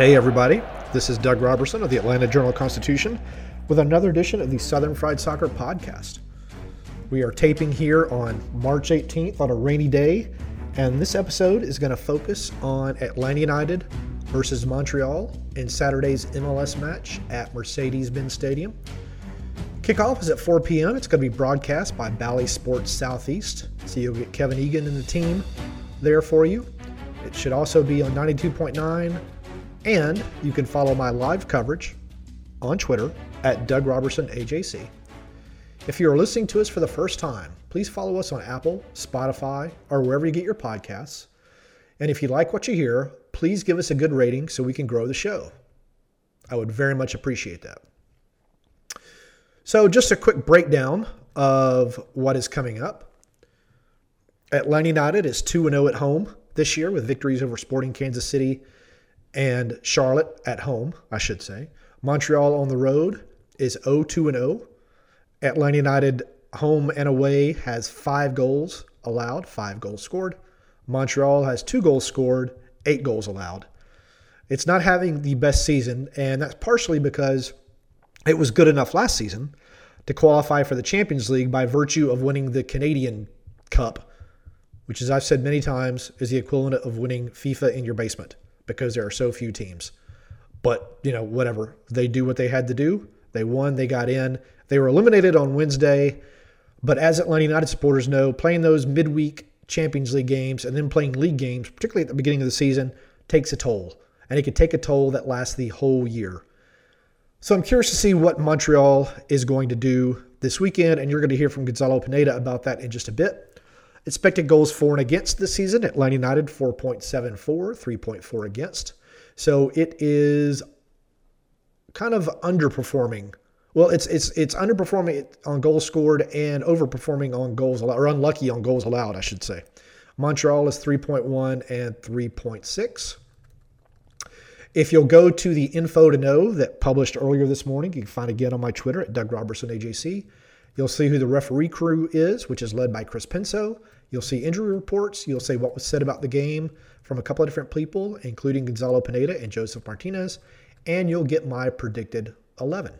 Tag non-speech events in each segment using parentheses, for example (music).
Hey, everybody. This is Doug Roberson of the Atlanta Journal Constitution with another edition of the Southern Fried Soccer Podcast. We are taping here on March 18th on a rainy day, and this episode is going to focus on Atlanta United versus Montreal in Saturday's MLS match at Mercedes Benz Stadium. Kickoff is at 4 p.m. It's going to be broadcast by Bally Sports Southeast, so you'll get Kevin Egan and the team there for you. It should also be on 92.9 and you can follow my live coverage on Twitter at Doug Roberson AJC. If you are listening to us for the first time, please follow us on Apple, Spotify, or wherever you get your podcasts. And if you like what you hear, please give us a good rating so we can grow the show. I would very much appreciate that. So, just a quick breakdown of what is coming up. Atlanta United is 2 0 at home this year with victories over Sporting Kansas City and Charlotte at home, I should say. Montreal on the road is 0 2 0. Atlanta United home and away has five goals allowed, five goals scored. Montreal has two goals scored, eight goals allowed. It's not having the best season, and that's partially because it was good enough last season to qualify for the Champions League by virtue of winning the Canadian Cup, which, as I've said many times, is the equivalent of winning FIFA in your basement because there are so few teams. But, you know, whatever. They do what they had to do. They won, they got in. They were eliminated on Wednesday. But as Atlanta United supporters know, playing those midweek Champions League games and then playing league games, particularly at the beginning of the season, takes a toll. And it can take a toll that lasts the whole year. So I'm curious to see what Montreal is going to do this weekend, and you're going to hear from Gonzalo Pineda about that in just a bit. Expected goals for and against this season Atlanta United 4.74, 3.4 against. So it is kind of underperforming. Well, it's it's it's underperforming on goals scored and overperforming on goals allowed, or unlucky on goals allowed, I should say. Montreal is 3.1 and 3.6. If you'll go to the info to know that published earlier this morning, you can find again on my Twitter at Doug Roberson AJC. You'll see who the referee crew is, which is led by Chris Penso. You'll see injury reports. You'll see what was said about the game from a couple of different people, including Gonzalo Pineda and Josef Martinez. And you'll get my predicted 11.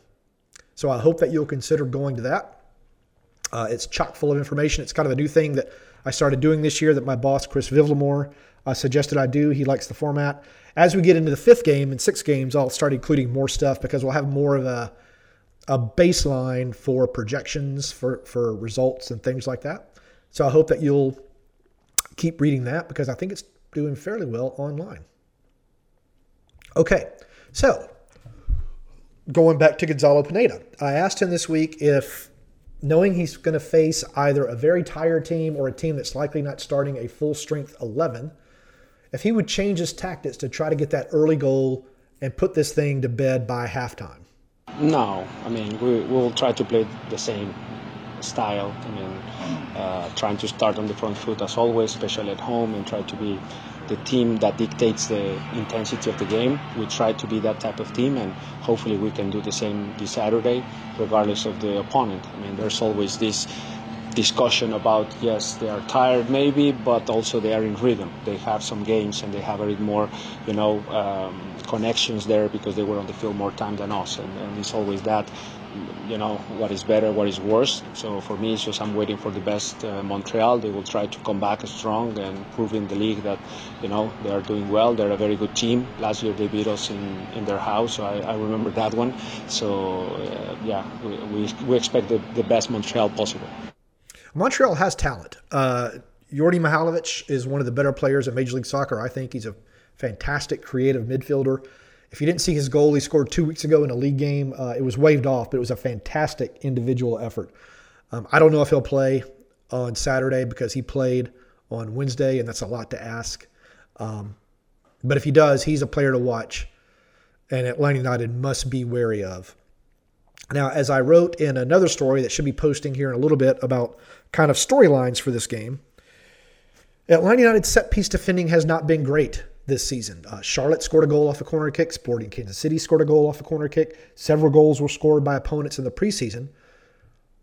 So I hope that you'll consider going to that. Uh, it's chock full of information. It's kind of a new thing that I started doing this year that my boss, Chris Vivlamore, uh, suggested I do. He likes the format. As we get into the fifth game and six games, I'll start including more stuff because we'll have more of a a baseline for projections for, for results and things like that. So I hope that you'll keep reading that because I think it's doing fairly well online. Okay, so going back to Gonzalo Pineda, I asked him this week if knowing he's going to face either a very tired team or a team that's likely not starting a full strength 11, if he would change his tactics to try to get that early goal and put this thing to bed by halftime. No, I mean we will try to play the same style. I mean, uh, trying to start on the front foot as always, especially at home, and try to be the team that dictates the intensity of the game. We try to be that type of team, and hopefully we can do the same this Saturday, regardless of the opponent. I mean, there's always this discussion about yes they are tired maybe but also they are in rhythm they have some games and they have a bit more you know um, connections there because they were on the field more time than us and, and it's always that you know what is better, what is worse. So for me, it's just I'm waiting for the best uh, Montreal. They will try to come back strong and prove in the league that you know they are doing well. They're a very good team. Last year they beat us in, in their house, so I, I remember that one. So uh, yeah, we, we, we expect the, the best Montreal possible. Montreal has talent. Uh, Djordje Mihailovic is one of the better players in Major League Soccer. I think he's a fantastic creative midfielder. If you didn't see his goal he scored two weeks ago in a league game, uh, it was waved off, but it was a fantastic individual effort. Um, I don't know if he'll play on Saturday because he played on Wednesday, and that's a lot to ask. Um, but if he does, he's a player to watch, and Atlanta United must be wary of. Now, as I wrote in another story that should be posting here in a little bit about kind of storylines for this game, Atlanta United's set piece defending has not been great this season. Uh, Charlotte scored a goal off a corner kick. Sporting Kansas City scored a goal off a corner kick. Several goals were scored by opponents in the preseason.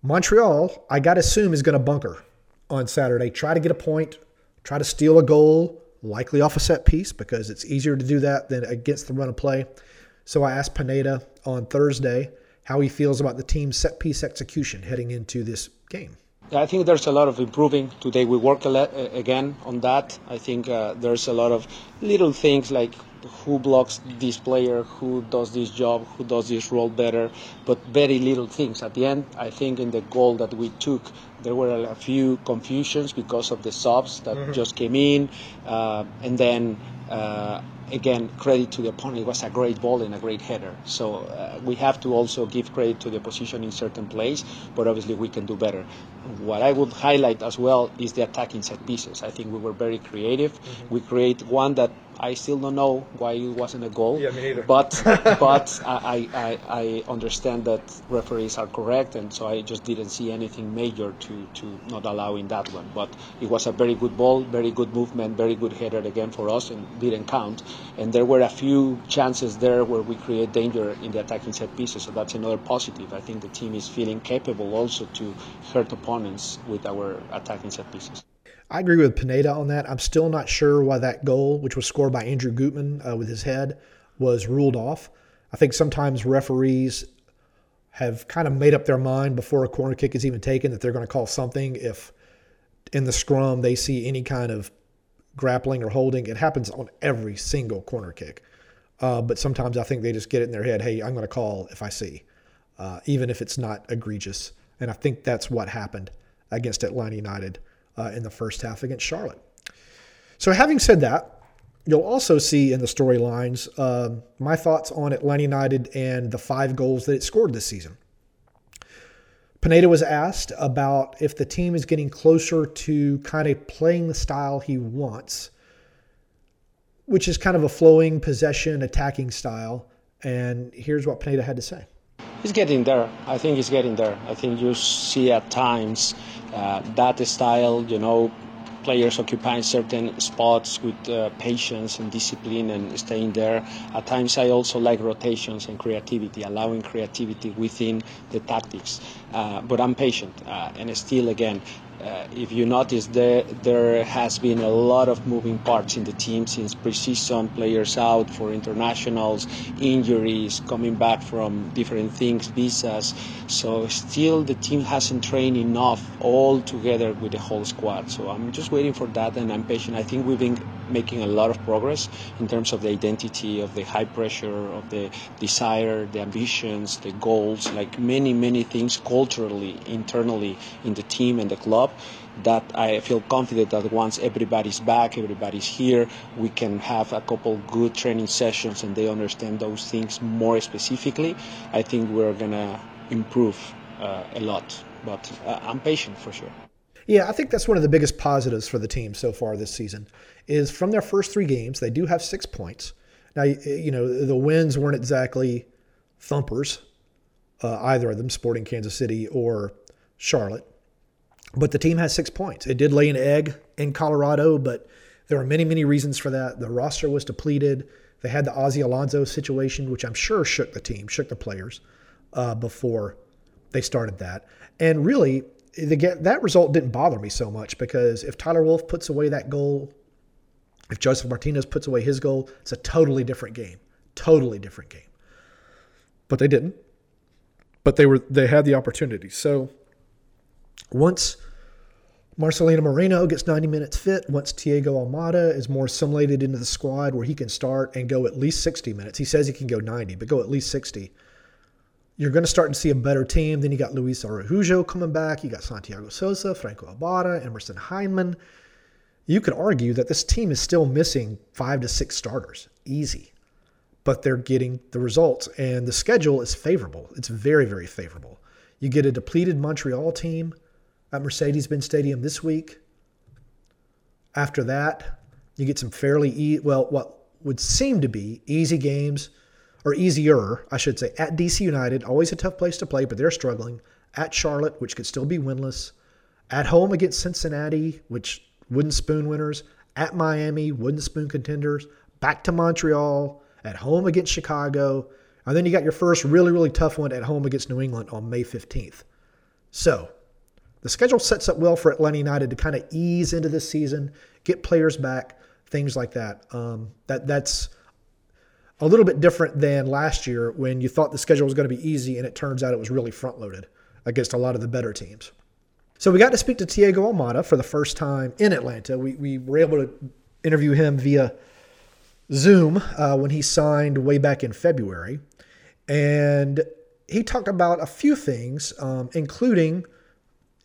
Montreal, I got to assume, is going to bunker on Saturday. Try to get a point, try to steal a goal, likely off a set piece because it's easier to do that than against the run of play. So I asked Pineda on Thursday how he feels about the team's set piece execution heading into this game. I think there's a lot of improving. Today we work a lot, uh, again on that. I think uh, there's a lot of little things like who blocks this player, who does this job, who does this role better, but very little things. At the end, I think in the goal that we took, there were a few confusions because of the subs that mm-hmm. just came in, uh, and then uh, again, credit to the opponent. It was a great ball and a great header. So uh, we have to also give credit to the position in certain plays, but obviously we can do better. What I would highlight as well is the attacking set pieces. I think we were very creative. Mm-hmm. We create one that I still don't know why it wasn't a goal. Yeah, me neither. But (laughs) but I, I, I understand that referees are correct, and so I just didn't see anything major to, to not allowing that one. But it was a very good ball, very good movement, very good header again for us, and didn't count. And there were a few chances there where we create danger in the attacking set pieces, so that's another positive. I think the team is feeling capable also to hurt opponents with our attacking set pieces. I agree with Pineda on that. I'm still not sure why that goal, which was scored by Andrew Gutman uh, with his head, was ruled off. I think sometimes referees have kind of made up their mind before a corner kick is even taken that they're going to call something if in the scrum they see any kind of grappling or holding. It happens on every single corner kick. Uh, but sometimes I think they just get it in their head hey, I'm going to call if I see, uh, even if it's not egregious. And I think that's what happened against Atlanta United uh, in the first half against Charlotte. So, having said that, you'll also see in the storylines uh, my thoughts on Atlanta United and the five goals that it scored this season. Pineda was asked about if the team is getting closer to kind of playing the style he wants, which is kind of a flowing possession attacking style. And here's what Pineda had to say. He's getting there. I think it's getting there. I think you see at times uh, that style, you know, players occupying certain spots with uh, patience and discipline and staying there. At times, I also like rotations and creativity, allowing creativity within the tactics. Uh, but I'm patient, uh, and still, again, uh, if you notice, there there has been a lot of moving parts in the team since preseason, players out for internationals, injuries, coming back from different things, visas. So still, the team hasn't trained enough all together with the whole squad. So I'm just waiting for that, and I'm patient. I think we've been making a lot of progress in terms of the identity, of the high pressure, of the desire, the ambitions, the goals, like many many things culturally, internally in the team and the club that I feel confident that once everybody's back, everybody's here, we can have a couple good training sessions and they understand those things more specifically. I think we're gonna improve uh, a lot, but uh, I'm patient for sure. Yeah, I think that's one of the biggest positives for the team so far this season. Is from their first three games, they do have six points. Now, you know the wins weren't exactly thumpers, uh, either of them, Sporting Kansas City or Charlotte. But the team has six points. It did lay an egg in Colorado, but there are many, many reasons for that. The roster was depleted. They had the Ozzie Alonso situation, which I'm sure shook the team, shook the players uh, before they started that. And really, the, that result didn't bother me so much because if Tyler Wolff puts away that goal, if Josef Martinez puts away his goal, it's a totally different game. Totally different game. But they didn't. but they were they had the opportunity. So once Marcelino Moreno gets 90 minutes fit, once Thiago Almada is more assimilated into the squad where he can start and go at least 60 minutes. He says he can go 90, but go at least 60. You're going to start to see a better team. Then you got Luiz Araujo coming back. You got Santiago Sosa, Franco Ibarra, Emerson Hyndman. You could argue that this team is still missing five to six starters. Easy but they're getting the results. And the schedule is favorable. It's very, very favorable. You get a depleted Montreal team at Mercedes Benz Stadium this week. After that, you get some fairly, e- well, what would seem to be easy games, or easier, I should say, at DC United. Always a tough place to play, but they're struggling. At Charlotte, which could still be winless. At home against Cincinnati, which wooden spoon winners. At Miami, wooden spoon contenders. Back to Montreal at home against Chicago, and then you got your first really, really tough one at home against New England on May 15th. So the schedule sets up well for Atlanta United to kind of ease into this season, get players back, things like that. Um, that that's a little bit different than last year when you thought the schedule was going to be easy, and it turns out it was really front loaded against a lot of the better teams. So we got to speak to Thiago Almada for the first time in Atlanta. We, we were able to interview him via Zoom uh, when he signed way back in February. And he talked about a few things, um, including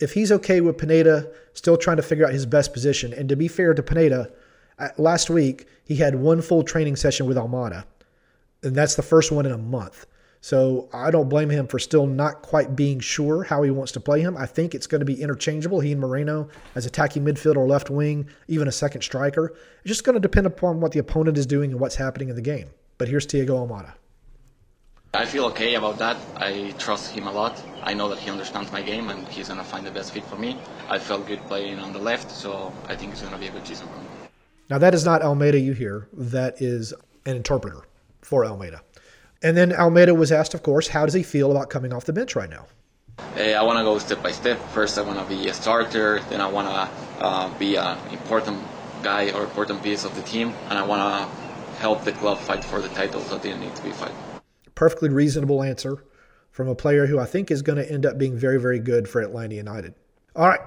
if he's okay with Pineda still trying to figure out his best position. And to be fair to Pineda, uh, last week he had one full training session with Almada, and that's the first one in a month. So I don't blame him for still not quite being sure how he wants to play him. I think it's going to be interchangeable. He and Moreno as attacking midfield or left wing, even a second striker. It's just going to depend upon what the opponent is doing and what's happening in the game. But here's Thiago Almada. I feel okay about that. I trust him a lot. I know that he understands my game and he's going to find the best fit for me. I felt good playing on the left, so I think it's going to be a good season for me. Now, that is not Almada you hear. That is an interpreter for Almada. And then Almada was asked, of course, how does he feel about coming off the bench right now? Hey, I want to go step by step. First, I want to be a starter. Then, I want to uh, be an important guy or important piece of the team, and I want to help the club fight for the titles that they need to be fighting. Perfectly reasonable answer from a player who I think is going to end up being very, very good for Atlanta United. All right.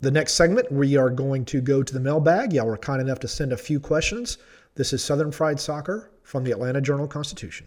The next segment, we are going to go to the mailbag. Y'all were kind enough to send a few questions. This is Southern Fried Soccer from the Atlanta Journal Constitution.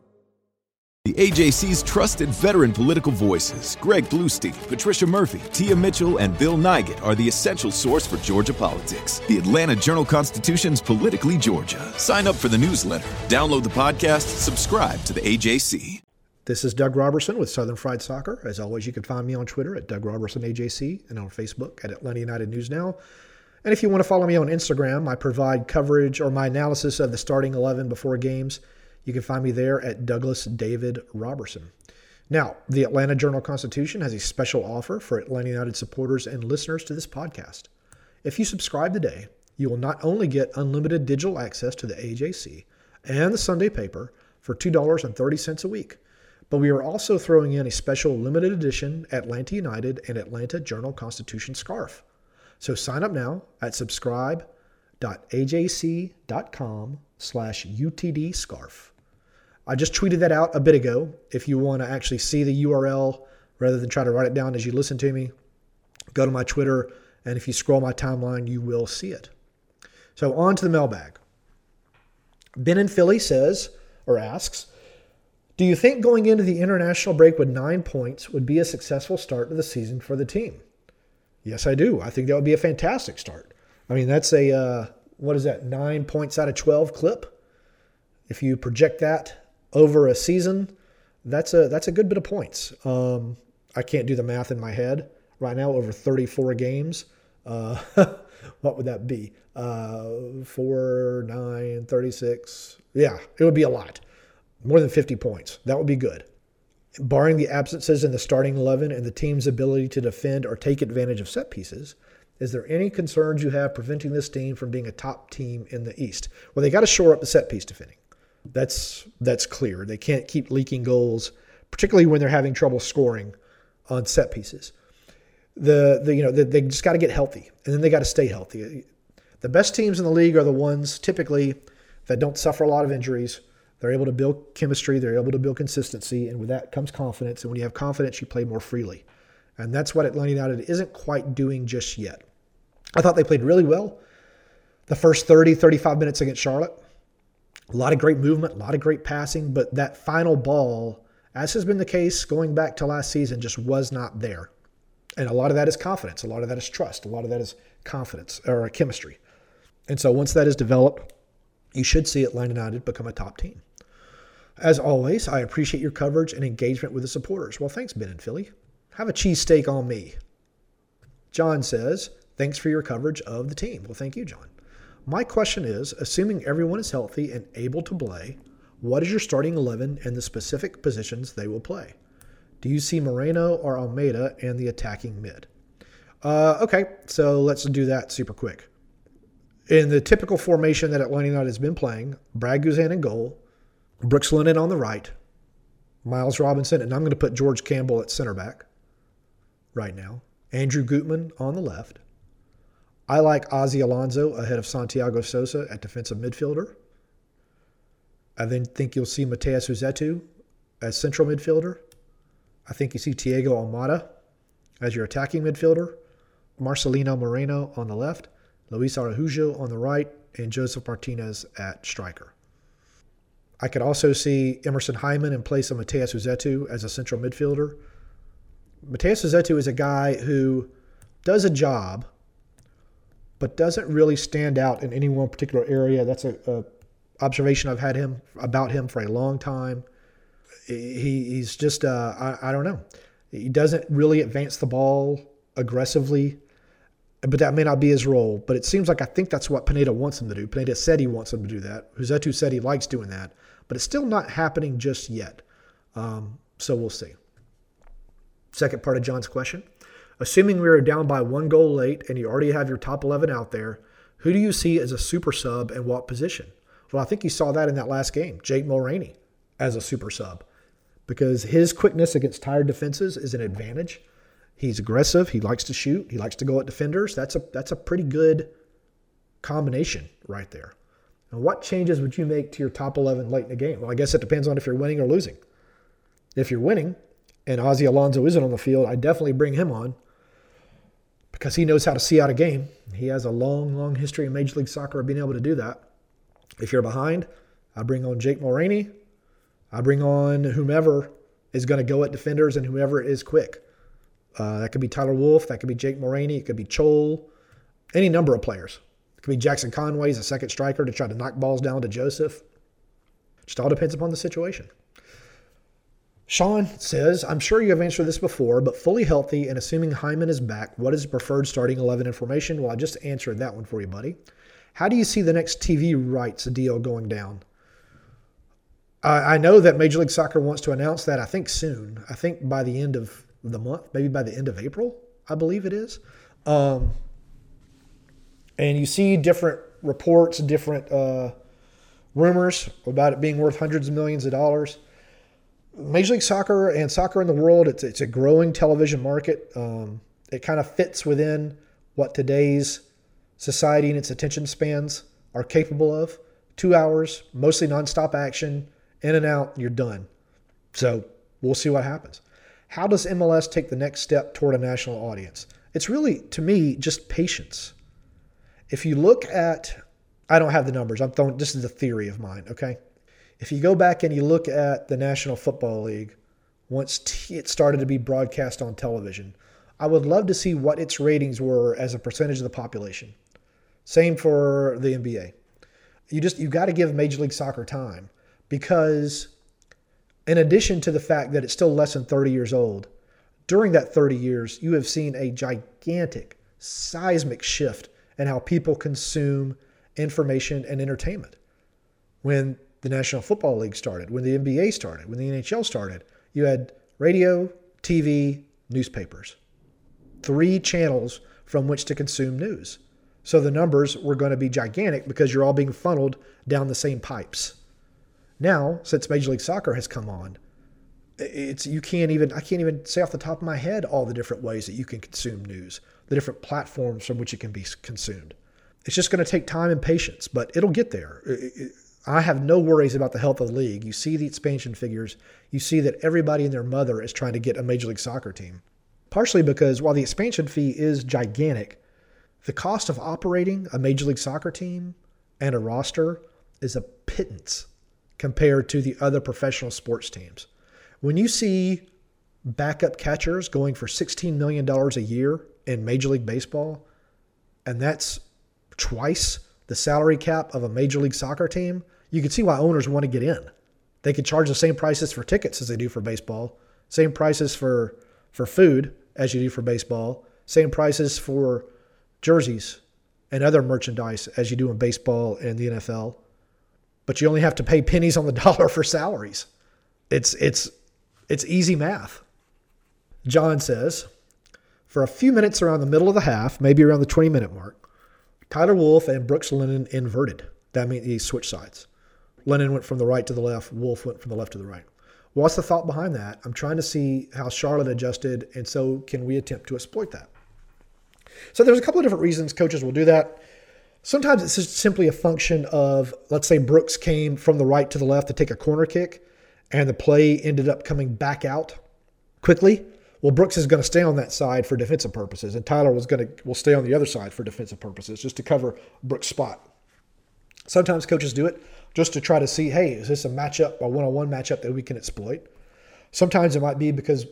The AJC's trusted veteran political voices, Greg Bluestein, Patricia Murphy, Tia Mitchell, and Bill Nigut, are the essential source for Georgia politics. The Atlanta Journal Constitution's Politically Georgia. Sign up for the newsletter, download the podcast, subscribe to the AJC. This is Doug Roberson with Southern Fried Soccer. As always, you can find me on Twitter at Doug Roberson AJC and on Facebook at Atlanta United News Now. And if you want to follow me on Instagram, I provide coverage or my analysis of the starting 11 before games. You can find me there at Douglas David Roberson. Now, the Atlanta Journal Constitution has a special offer for Atlanta United supporters and listeners to this podcast. If you subscribe today, you will not only get unlimited digital access to the AJC and the Sunday paper for $2.30 a week, but we are also throwing in a special limited edition Atlanta United and Atlanta Journal Constitution scarf. So sign up now at subscribe.ajc.com slash UTD scarf. I just tweeted that out a bit ago. If you want to actually see the URL rather than try to write it down as you listen to me, go to my Twitter, and if you scroll my timeline, you will see it. So on to the mailbag. Ben in Philly says or asks, do you think going into the international break with nine points would be a successful start to the season for the team? Yes, I do. I think that would be a fantastic start. I mean, that's a, uh, what is that, nine points out of 12 clip? If you project that over a season, that's a that's a good bit of points. Um, I can't do the math in my head right now. Over 34 games, uh, (laughs) what would that be? Uh, four, nine, 36. Yeah, it would be a lot. More than 50 points. That would be good. barring the absences in the starting 11 and the team's ability to defend or take advantage of set pieces, is there any concerns you have preventing this team from being a top team in the East? Well, they got to shore up the set piece defending. That's that's clear. They can't keep leaking goals, particularly when they're having trouble scoring on set pieces. The, the you know the, they just got to get healthy, and then they got to stay healthy. The best teams in the league are the ones typically that don't suffer a lot of injuries. They're able to build chemistry. They're able to build consistency, and with that comes confidence. And when you have confidence, you play more freely, and that's what Atlanta United isn't quite doing just yet. I thought they played really well the first 30, 35 minutes against Charlotte. A lot of great movement, a lot of great passing, but that final ball, as has been the case going back to last season, just was not there. And a lot of that is confidence, a lot of that is trust, a lot of that is confidence or uh, chemistry. And so once that is developed, you should see Atlanta United become a top team. As always, I appreciate your coverage and engagement with the supporters. Well, thanks, Ben and Philly. Have a cheesesteak on me. John says, Thanks for your coverage of the team. Well, thank you, John. My question is assuming everyone is healthy and able to play, what is your starting 11 and the specific positions they will play? Do you see Moreno or Almada and the attacking mid? Uh, okay, so let's do that super quick. In the typical formation that Atlanta United has been playing, Brad Guzan in goal, Brooks Lennon on the right, Miles Robinson, and I'm going to put George Campbell at center back right now, Andrew Gutman on the left, I like Ozzie Alonso ahead of Santiago Sosa at defensive midfielder. I then think you'll see Matheus Rossetto as central midfielder. I think you see Thiago Almada as your attacking midfielder, Marcelino Moreno on the left, Luiz Araujo on the right, and Josef Martinez at striker. I could also see Emerson Hyndman in place of Matheus Rossetto as a central midfielder. Matheus Rossetto is a guy who does a job but doesn't really stand out in any one particular area. That's a, a observation I've had him about him for a long time. He, he's just uh, I, I don't know. He doesn't really advance the ball aggressively, but that may not be his role. But it seems like I think that's what Pineda wants him to do. Pineda said he wants him to do that. Rossetto said he likes doing that, but it's still not happening just yet. Um, so we'll see. Second part of John's question. Assuming we are down by one goal late and you already have your top 11 out there, who do you see as a super sub and what position? Well, I think you saw that in that last game, Jake Mulraney as a super sub, because his quickness against tired defenses is an advantage. He's aggressive. He likes to shoot. He likes to go at defenders. That's a that's a pretty good combination right there. And what changes would you make to your top 11 late in the game? Well, I guess it depends on if you're winning or losing. If you're winning and Ozzie Alonso isn't on the field, I definitely bring him on because he knows how to see out a game. He has a long, long history in Major League Soccer of being able to do that. If you're behind, I bring on Jake Mulraney. I bring on whomever is going to go at defenders and whoever is quick. Uh, that could be Tyler Wolff. That could be Jake Mulraney. It could be Chol. Any number of players. It could be Jackson Conway as a second striker to try to knock balls down to Josef. Just all depends upon the situation. Sean says, I'm sure you have answered this before, but fully healthy and assuming Hyndman is back, what is preferred starting 11 information? Well, I just answered that one for you, buddy. How do you see the next TV rights deal going down? I know that Major League Soccer wants to announce that, I think soon. I think by the end of the month, maybe by the end of April, I believe it is. Um, and you see different reports, different uh, rumors about it being worth hundreds of millions of dollars. Major League Soccer and soccer in the world, it's, it's a growing television market. Um, it kind of fits within what today's society and its attention spans are capable of. Two hours, mostly nonstop action, in and out, you're done. So we'll see what happens. How does MLS take the next step toward a national audience? It's really, to me, just patience. If you look at, I don't have the numbers. I'm throwing, this is a theory of mine, okay? If you go back and you look at the National Football League, once it started to be broadcast on television, I would love to see what its ratings were as a percentage of the population. Same for the NBA. You just you got to give Major League Soccer time because in addition to the fact that it's still less than 30 years old, during that 30 years, you have seen a gigantic seismic shift in how people consume information and entertainment. When the National Football League started, when the NBA started, when the NHL started, you had radio, TV, newspapers. Three channels from which to consume news. So the numbers were going to be gigantic because you're all being funneled down the same pipes. Now, since Major League Soccer has come on, it's you can't even I can't even say off the top of my head all the different ways that you can consume news, the different platforms from which it can be consumed. It's just going to take time and patience, but it'll get there. I have no worries about the health of the league. You see the expansion figures, you see that everybody and their mother is trying to get a Major League Soccer team. Partially because while the expansion fee is gigantic, the cost of operating a Major League Soccer team and a roster is a pittance compared to the other professional sports teams. When you see backup catchers going for $16 million a year in Major League Baseball, and that's twice the salary cap of a Major League Soccer team, you can see why owners want to get in. They could charge the same prices for tickets as they do for baseball, same prices for, for food as you do for baseball, same prices for jerseys and other merchandise as you do in baseball and the NFL, but you only have to pay pennies on the (laughs) dollar for salaries. It's it's it's easy math. John says, for a few minutes around the middle of the half, maybe around the 20 minute mark, Tyler Wolff and Brooks Lennon inverted. That means he switched sides. Lennon went from the right to the left, Wolff went from the left to the right. What's the thought behind that? I'm trying to see how Charlotte adjusted, and so can we attempt to exploit that? So there's a couple of different reasons coaches will do that. Sometimes it's just simply a function of, let's say Brooks came from the right to the left to take a corner kick, and the play ended up coming back out quickly. Well, Brooks is going to stay on that side for defensive purposes, and Tyler was going to will stay on the other side for defensive purposes, just to cover Brooks' spot. Sometimes coaches do it just to try to see, hey, is this a matchup, a one-on-one matchup that we can exploit? Sometimes it might be because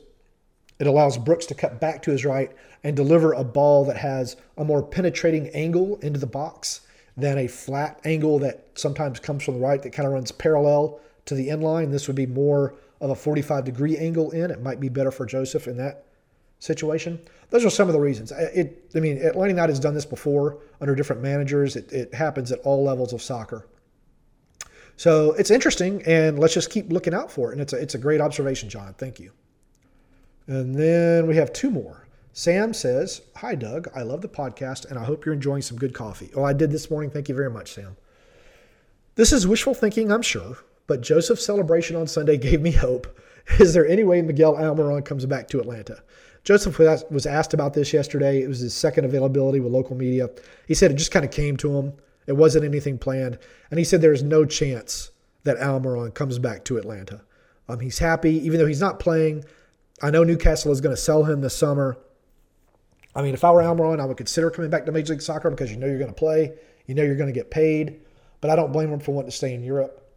it allows Brooks to cut back to his right and deliver a ball that has a more penetrating angle into the box than a flat angle that sometimes comes from the right that kind of runs parallel to the end line. This would be more of a 45 degree angle in. It might be better for Josef in that situation. Those are some of the reasons. It, I mean, Atlanta United has done this before under different managers. It, it happens at all levels of soccer. So it's interesting, and let's just keep looking out for it. And it's a, it's a great observation, John. Thank you. And then we have two more. Sam says, Hi, Doug. I love the podcast and I hope you're enjoying some good coffee. Oh, I did this morning. Thank you very much, Sam. This is wishful thinking, I'm sure, but Josef's celebration on Sunday gave me hope. (laughs) Is there any way Miguel Almiron comes back to Atlanta? Josef was asked about this yesterday. It was his second availability with local media. He said it just kind of came to him. It wasn't anything planned. And he said there's no chance that Almiron comes back to Atlanta. Um, he's happy, even though he's not playing. I know Newcastle is going to sell him this summer. I mean, if I were Almiron, I would consider coming back to Major League Soccer because you know you're going to play, you know you're going to get paid. But I don't blame him for wanting to stay in Europe.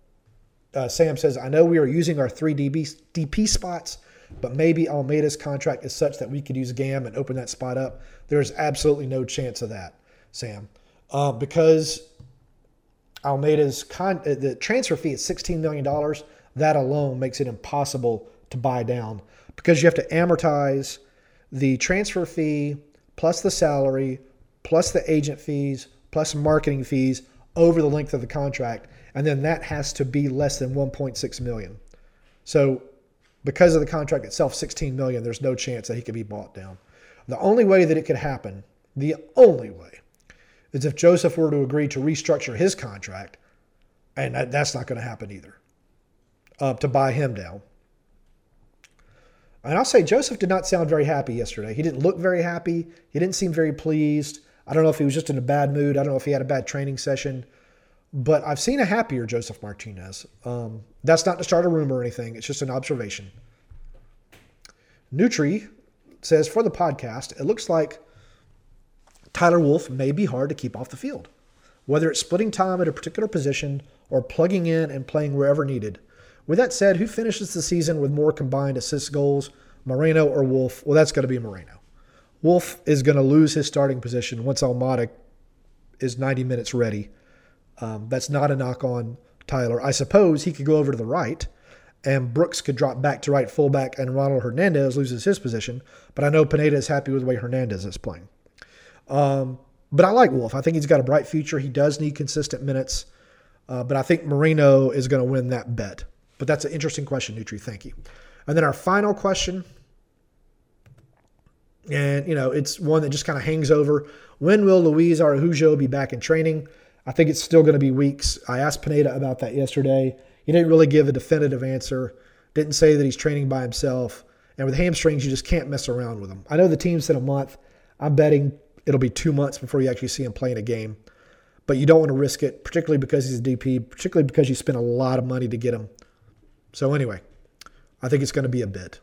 Uh, Sam says, I know we are using our three DB, DP spots, but maybe Almada's contract is such that we could use GAM and open that spot up. There's absolutely no chance of that, Sam, uh, because Almada's con- uh, the transfer fee is $16 million. That alone makes it impossible to buy down because you have to amortize the transfer fee plus the salary plus the agent fees plus marketing fees over the length of the contract and then that has to be less than 1.6 million so because of the contract itself 16 million there's no chance that he could be bought down the only way that it could happen the only way is if Josef were to agree to restructure his contract and that's not going to happen either uh, to buy him down and I'll say Josef did not sound very happy yesterday. He didn't look very happy. He didn't seem very pleased. I don't know if he was just in a bad mood. I don't know if he had a bad training session. But I've seen a happier Josef Martinez. Um, that's not to start a rumor or anything. It's just an observation. Nutri says for the podcast, it looks like Tyler Wolff may be hard to keep off the field. Whether it's splitting time at a particular position or plugging in and playing wherever needed – with that said, who finishes the season with more combined assist goals, Moreno or Wolff? Well, that's going to be Moreno. Wolff is going to lose his starting position once Almada is 90 minutes ready. Um, that's not a knock on Tyler. I suppose he could go over to the right and Brooks could drop back to right fullback and Ronald Hernandez loses his position. But I know Pineda is happy with the way Hernandez is playing. Um, but I like Wolff. I think he's got a bright future. He does need consistent minutes. Uh, but I think Moreno is going to win that bet. But that's an interesting question, Nutri. Thank you. And then our final question, and you know, it's one that just kind of hangs over. When will Luiz Araujo be back in training? I think it's still going to be weeks. I asked Pineda about that yesterday. He didn't really give a definitive answer. Didn't say that he's training by himself. And with hamstrings, you just can't mess around with them. I know the team said a month. I'm betting it'll be two months before you actually see him playing a game. But you don't want to risk it, particularly because he's a DP, particularly because you spent a lot of money to get him. So, anyway, I think it's going to be a bit.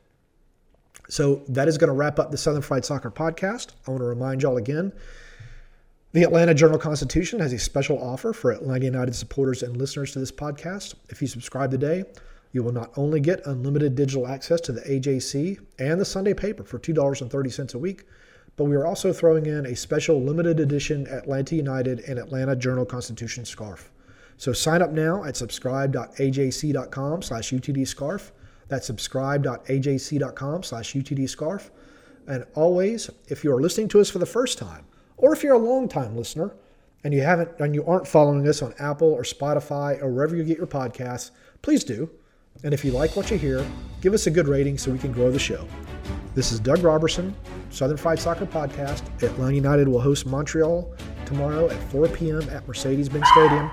So, that is going to wrap up the Southern Fried Soccer podcast. I want to remind y'all again the Atlanta Journal Constitution has a special offer for Atlanta United supporters and listeners to this podcast. If you subscribe today, you will not only get unlimited digital access to the AJC and the Sunday paper for $2.30 a week, but we are also throwing in a special limited edition Atlanta United and Atlanta Journal Constitution scarf. So sign up now at subscribe.ajc.com slash utdscarf. That's subscribe.ajc.com slash utdscarf. And always, if you are listening to us for the first time, or if you're a long-time listener and you haven't and you aren't following us on Apple or Spotify or wherever you get your podcasts, please do. And if you like what you hear, give us a good rating so we can grow the show. This is Doug Roberson, Southern Fried Soccer Podcast. Atlanta United will host Montreal tomorrow at 4 p.m. at Mercedes-Benz Stadium.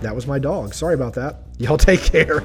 That was my dog. Sorry about that. Y'all take (laughs) care.